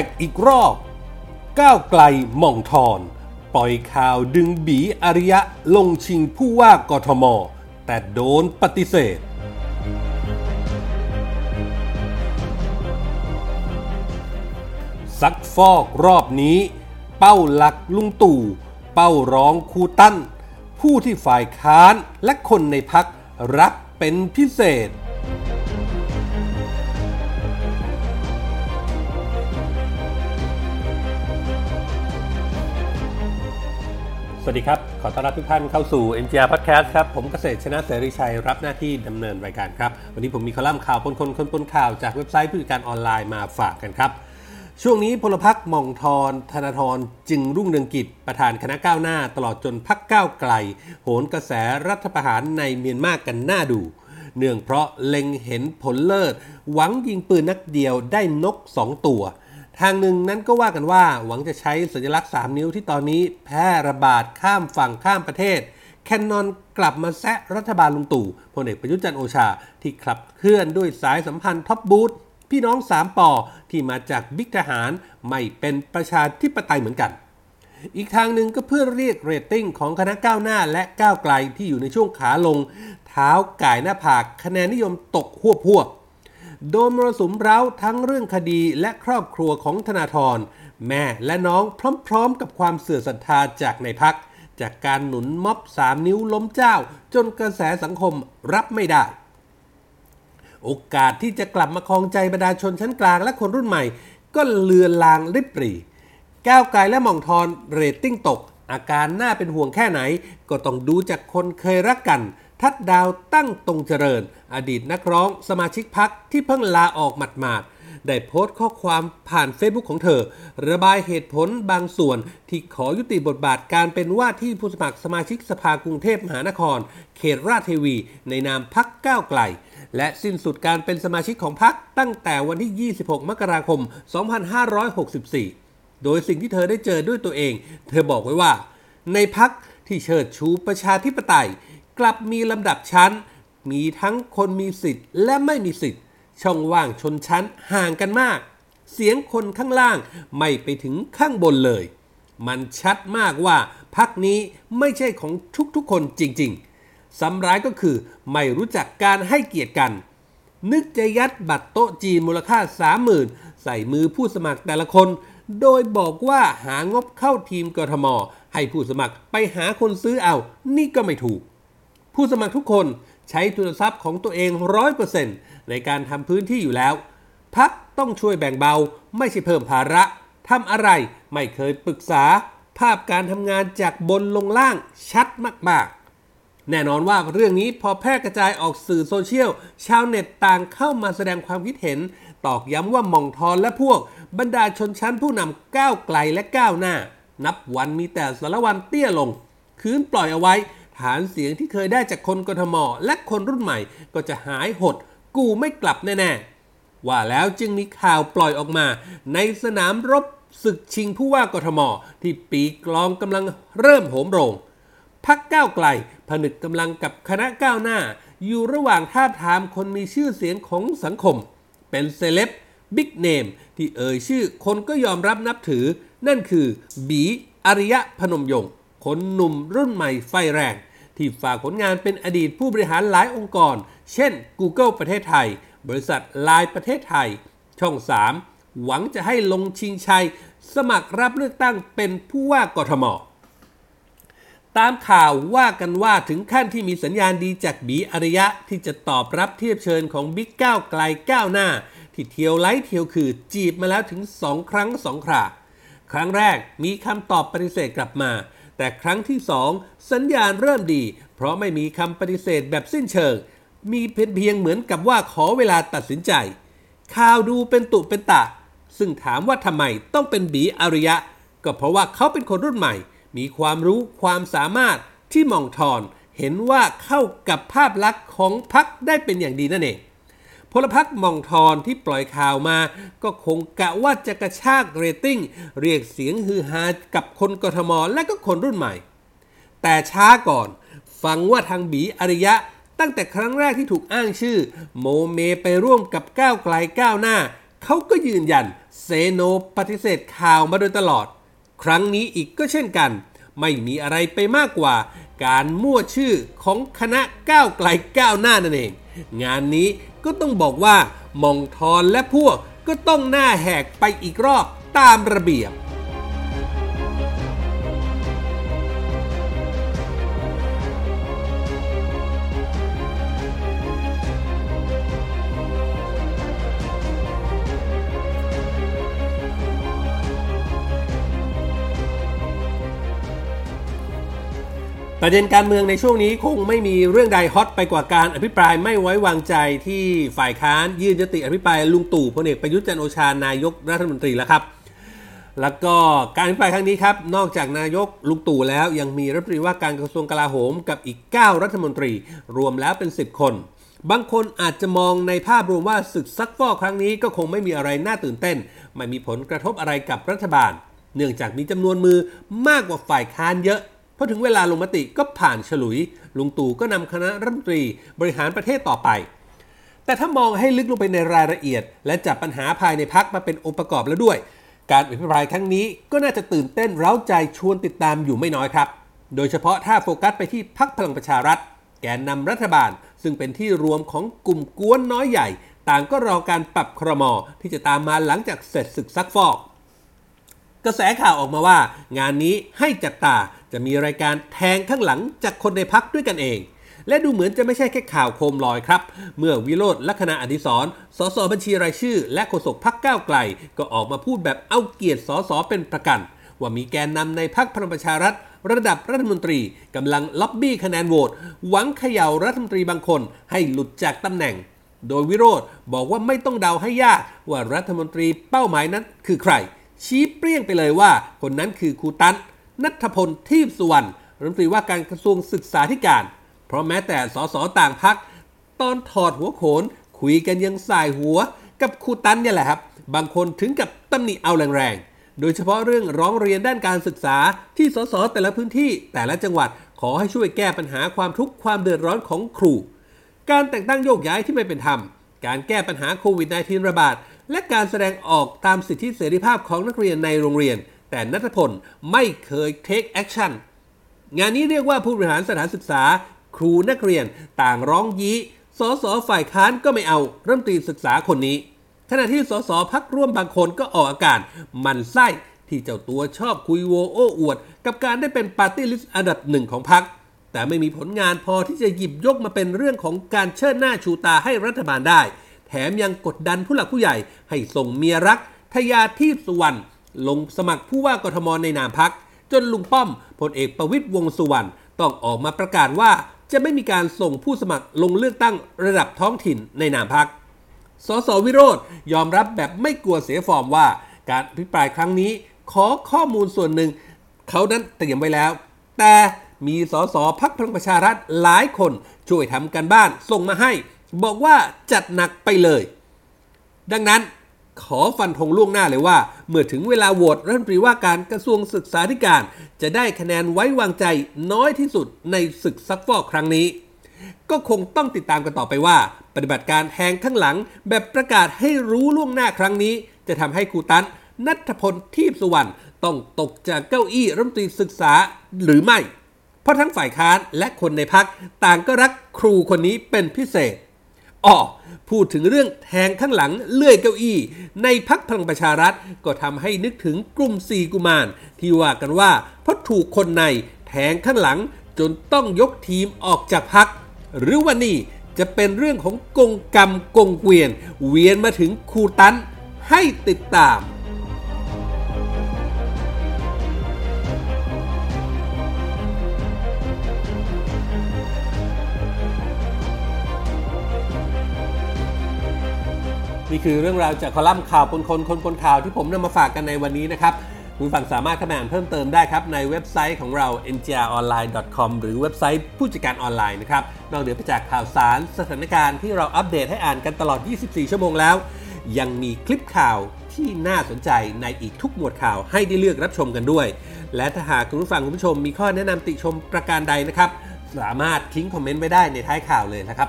กอีกรอบ ก้าวไกลหม่องทอน ปล่อยข่าวดึงบีอริยะลงชิงผู้ว่ากทม แต่โดนปฏิเสธ ซักฟอกรอบนี้ เป้าหลักลุงตู่ เป้าร้องครูตั้น ผู้ที่ฝ่ายค้านและคนในพักรักเป็นพิเศษ สวัสดีครับ ขอต้อนรับทุกท่านเข้าสู่ NGR Podcast ครับ ผมเกษตรชนะเสรีชัย รับหน้าที่ดำเนินรายการครับ วันนี้ผมมีคอลัมน์ข่าวปนคนคนปนข่าวจากเว็บไซต์ผู้จัดการออนไลน์มาฝากกันครับ ช่วงนี้พลพักหม่องทรธนาธรจึงรุ่งเรืองกิจ ประธานคณะก้าวหน้า ตลอดจนพักก้าวไกล โหนกระแสรัฐประหารในเมียนมากันหน้าดู เนื่องเพราะเล็งเห็นผลเลิศ หวังยิงปืนนักเดียวได้นกสองตัว ทางหนึ่งนั้นก็ว่ากันว่าหวังจะใช้สัญลักษณ์ 3 นิ้วที่ตอนนี้แพร่ระบาดข้ามฝั่งข้ามประเทศ แคนนอนกลับมาแซะรัฐบาลลุงตู่พลเอกประยุทธ์จันโอชา ที่ขับเคลื่อนด้วยสายสัมพันธ์ท็อปบู๊ตพี่น้องสาม ป.ที่มาจากบิ๊กทหารไม่เป็นประชาธิปไตยเหมือนกัน อีกทางหนึ่งก็เพื่อเรียกเรตติ้งของคณะก้าวหน้าและก้าวไกลที่อยู่ในช่วงขาลง เท้าก่ายหน้าผากคะแนนนิยมตกหัวพวบ โดนมรสุมเร้าทั้งเรื่องคดีและครอบครัวของธนาธร แม่และน้องพร้อมๆ กับความเสื่อมศรัทธาจากในพรรค จากการหนุนม็อบสามนิ้วล้มเจ้า จนกระแสสังคมรับไม่ได้ โอกาสที่จะกลับมาครองใจบรรดาชนชั้นกลางและคนรุ่นใหม่ ก็เลือนลางริบหรี่ ก้าวไกลและหม่องทอนเรตติ้งตก อาการน่าเป็นห่วงแค่ไหน ก็ต้องดูจากคนเคยรักกัน ทัดดาวตั้งตรงเจริญ อดีตนักร้องสมาชิกพรรคที่เพิ่งลาออกหมาดๆได้โพสต์ข้อความผ่านเฟซบุ๊กของเธอ ระบายเหตุผลบางส่วนที่ขอยุติบทบาทการเป็นว่าที่ผู้สมัครสมาชิกสภากรุงเทพมหานคร เขตราชเทวี ในนามพรรคก้าวไกล และสิ้นสุดการเป็นสมาชิกของพรรคตั้งแต่วันที่ 26 มกราคม 2564 โดยสิ่งที่เธอได้เจอด้วยตัวเอง เธอบอกไว้ว่า ในพักที่เชิดชูประชาธิปไตย กลับมีลำดับชั้น มีทั้งคนมีสิทธิ์และไม่มีสิทธิ์ ช่องว่างชนชั้นห่างกันมาก เสียงคนข้างล่างไม่ไปถึงข้างบนเลย มันชัดมากว่าพักนี้ไม่ใช่ของทุกๆคนจริงๆซ้ำร้ายก็คือไม่รู้จักการให้เกียรติกัน นึกจะยัดบัตรโต๊ะจีนมูลค่า30,000ใส่มือผู้สมัครแต่ละคน โดยบอกว่าหางบเข้าทีมกทม ให้ผู้สมัครไปหาคนซื้อเอา นี่ก็ไม่ถูก ผู้สมัครทุกคนใช้ทุนทรัพย์ของตัวเองร้อยเปอร์เซ็นต์ในการทำพื้นที่อยู่แล้ว พักต้องช่วยแบ่งเบา ไม่ใช่เพิ่มภาระทำอะไรไม่เคยปรึกษา ภาพการทำงานจากบนลงล่างชัดมากๆ แน่นอนว่าเรื่องนี้พอแพร่กระจายออกสื่อโซเชียล ชาวเน็ตต่างเข้ามาแสดงความคิดเห็น ตอกย้ำว่าหม่องทอนและพวก บรรดาชนชั้นผู้นำก้าวไกลและก้าวหน้า นับวันมีแต่สารวันเตี้ยลง คืนปล่อยเอาไว้ ฐานเสียงที่เคยได้จากคนกทม และคนรุ่นใหม่ก็จะหายหด กูไม่กลับแน่ ๆ ว่าแล้วจึงมีข่าวปล่อยออกมา ในสนามรบศึกชิงผู้ว่ากทม ที่ปีกลองกำลังเริ่มโหมโรงพรรคก้าวไกล ผนึกกำลังกับคณะก้าวหน้า อยู่ระหว่างทาบทามคนมีชื่อเสียงของสังคม เป็น celeb big name ที่เอ่ยชื่อคนก็ยอมรับนับถือ นั่นคือ บี๋ อริยะพนมยงค์ คนหนุ่มรุ่นใหม่ไฟแรง ที่ฝากผลงานเป็นอดีตผู้บริหารหลายองค์กร เช่น Google ประเทศไทย บริษัทไลน์ประเทศไทย ช่อง 3 หวังจะให้ลงชิงชัย สมัครรับเลือกตั้งเป็นผู้ว่ากทมตามข่าวว่ากันว่าถึงขั้นที่มีสัญญาณดีจากบีอริยะที่จะตอบรับเทียบเชิญของบิ๊กก้าวไกลก้าวหน้า ที่เทียวไล่เทียวคือจีบมาแล้วถึง 2 ครั้ง 2 ครา ครั้งแรกมีคำตอบปฏิเสธกลับมา แต่ครั้งที่ 2 สัญญาณเริ่มดี เพราะไม่มีคำปฏิเสธแบบสิ้นเชิง มีเพียงเพียงเหมือนกับว่าขอเวลาตัดสินใจ ข่าวดูเป็นตุเป็นตะ ซึ่งถามว่าทำไมต้องเป็นบีอริยะ ก็เพราะว่าเขาเป็นคนรุ่นใหม่ มีความรู้ความสามารถที่มองทอน เห็นว่าเข้ากับภาพลักษณ์ของพรรคได้เป็นอย่างดีนั่นเอง พลพรรคมองทอนที่ปล่อยข่าวมา ก็คงกะว่าจะกระชากเรตติ้ง เรียกเสียงฮือฮากับคนกทมและก็คนรุ่นใหม่ แต่ช้าก่อน ฟังว่าทางบีอริยะตั้งแต่ครั้งแรกที่ถูกอ้างชื่อ โมเมไปร่วมกับก้าวไกลก้าวหน้า เขาก็ยืนยันเซโนปฏิเสธข่าวมาโดยตลอด ครั้งนี้อีกก็เช่นกัน ไม่มีอะไรไปมากกว่า การมั่วชื่อของคณะก้าวไกลก้าวหน้านั่นเอง งานนี้ก็ต้องบอกว่ามองทอนและพวกก็ต้องหน้าแหกไปอีกรอบตามระเบียบ ประเด็นการเมืองในช่วงนี้คงไม่มีเรื่องใดฮอตไปกว่าการอภิปรายไม่ไว้วางใจที่ฝ่ายค้านยื่นยติอภิปรายลุงตู่พลเอกประยุทธ์จันโอชานายกรัฐมนตรีแล้วครับ แล้วก็การอภิปรายครั้งนี้ครับ นอกจากนายกลุงตู่แล้วยังมีรัฐมนตรีว่าการกระทรวงกลาโหมกับอีก 9 รัฐมนตรี รวมแล้วเป็น 10 คน บางคนอาจจะมองในภาพรวมว่าศึกซักฟอกครั้งนี้ก็คงไม่มีอะไรน่าตื่นเต้น ไม่มีผลกระทบอะไรกับรัฐบาล เนื่องจากมีจำนวนมือมากกว่าฝ่ายค้านเยอะ อถึงเวลาลงมติก็ผ่านฉลุย ลุงตู่ก็นำคณะรัฐมนตรีบริหารประเทศต่อไป แต่ถ้ามองให้ลึกลงไปในรายละเอียด และจับปัญหาภายในพักมาเป็นองค์ประกอบแล้วด้วย การอภิปรายครั้งนี้ก็น่าจะตื่นเต้นเร้าใจชวนติดตามอยู่ไม่น้อยครับ โดยเฉพาะถ้าโฟกัสไปที่พักพลังประชารัฐ แกนนำรัฐบาล ซึ่งเป็นที่รวมของกลุ่มกวนน้อยใหญ่ ต่างก็รอการปรับครมอที่จะตามมาหลังจากเสร็จศึกซักฟอก กระแสข่าวออกมาว่างานนี้ให้จับตา จะมีรายการแทงข้างหลังจากคนในพักด้วยกันเอง และดูเหมือนจะไม่ใช่แค่ข่าวโคมลอยครับ เมื่อวิโรธลัคนาอดิศรสสบัญชีรายชื่อ และโฆษกพักก้าวไกล ก็ออกมาพูดแบบเอาเกียรติสสเป็นประกัน ว่ามีแกนนำในพักพลังประชารัฐระดับรัฐมนตรีกำลังล็อบบี้คะแนนโหวตหวังเขย่ารัฐมนตรีบางคนให้หลุดจากตำแหน่ง โดยวิโรธบอกว่าไม่ต้องเดาให้ยากว่ารัฐมนตรีเป้าหมายนั้นคือใคร ชี้เปรี้ยงไปเลยว่าคนนั้นคือครูตัน นัทพลทีพสุวรรณรัฐมนตรีว่าการกระทรวงศึกษาธิการ เพราะแม้แต่สสต่างพัก ตอนถอดหัวโขน คุยกันยังสายหัว กับครูตันเนี่ยแหละครับ บางคนถึงกับตำหนิเอาแรงๆ โดยเฉพาะเรื่องร้องเรียนด้านการศึกษาที่สสแต่ละพื้นที่แต่ละจังหวัดขอให้ช่วยแก้ปัญหาความทุกข์ความเดือดร้อนของครู การแต่งตั้งโยกย้ายที่ไม่เป็นธรรม การแก้ปัญหาโควิด -19 ระบาด และการแสดงออกตามสิทธิเสรีภาพของนักเรียนในโรงเรียน แต่นัทพลไม่เคย take action งานนี้เรียกว่าผู้บริหารสถานศึกษา ครูนักเรียนต่างร้องยี้สสฝ่ายค้านก็ไม่เอาเรัฐมตีศึกษาคนนี้ ขณะที่สสพักร่วมบางคนก็ออกอาการมันไส้ที่เจ้าตัวชอบคุยโวโอ้อวด กับการได้เป็นปาร์ตี้ลิสต์อันดับหนึ่งของพรรคแต่ไม่มีผลงานพอที่จะหยิบยกมาเป็นเรื่องของการเชิดหน้าชูตาให้รัฐบาลได้ แถมยังกดดันผู้หลักผู้ใหญ่ให้ส่งเมียรักทยาทีปสุวรรณ ลงสมัครผู้ว่ากทมในนามพรรค จนลุงป้อมพลเอกประวิตร วงษ์สุวรรณต้องออกมาประกาศว่าจะไม่มีการส่งผู้สมัครลงเลือกตั้งระดับท้องถิ่นในนามพรรค สสวิโรธยอมรับแบบไม่กลัวเสียฟอร์มว่า การอภิปรายครั้งนี้ขอข้อมูลส่วนหนึ่ง เขานั้นเตรียมไว้แล้ว แต่มีสสพักพลังประชารัฐหลายคนช่วยทำกันบ้านส่งมาให้ บอกว่าจัดหนักไปเลย ดังนั้น ขอฟันธงล่วงหน้าเลยว่า เมื่อถึงเวลาโหวตรัฐมนตรีว่าการกระทรวงศึกษาธิการ จะได้คะแนนไว้วางใจน้อยที่สุดในศึกซักฟอกครั้งนี้ ก็คงต้องติดตามกันต่อไปว่า ปฏิบัติการแทงข้างหลัง แบบประกาศให้รู้ล่วงหน้าครั้งนี้ จะทำให้ครูตันนัทพลทีพสุวรรณต้องตกจากเก้าอี้รัฐมนตรีศึกษาหรือไม่ เพราะทั้งฝ่ายค้านและคนในพักต่างก็รักครูคนนี้เป็นพิเศษ อ๋อพูดถึงเรื่องแทงข้างหลังเลื่อยเก้าอี้ ในพักพลังประชารัฐก็ทำให้นึกถึงกลุ่มสี่กุมาร ที่ว่ากันว่าเพราะถูกคนในแทงข้างหลังจนต้องยกทีมออกจากพัก หรือว่านี่จะเป็นเรื่องของกงกรรมกงเกวียน เวียนมาถึงคูตันให้ติดตาม นี่คือเรื่องราวจากคอลัมน์ข่าวคนคนคนคนข่าวที่ผมนำมาฝากกันในวันนี้นะครับคุณฟังสามารถเข้าไปอ่านเพิ่มเติมได้ครับ ในเว็บไซต์ของเรา mgronline.com หรือเว็บไซต์ผู้จัดการออนไลน์นะครับ นอกเหนือไปจากข่าวสารสถานการณ์ที่เราอัปเดตให้อ่านกันตลอด 24 ชั่วโมงแล้ว ยังมีคลิปข่าวที่น่าสนใจในอีกทุกหมวดข่าวให้ได้เลือกรับชมกันด้วย และถ้าหากคุณผู้ฟังคุณผู้ชมมีข้อแนะนำติชมประการใดนะครับ สามารถทิ้งคอมเมนต์ไว้ได้ในท้ายข่าวเลยนะครับ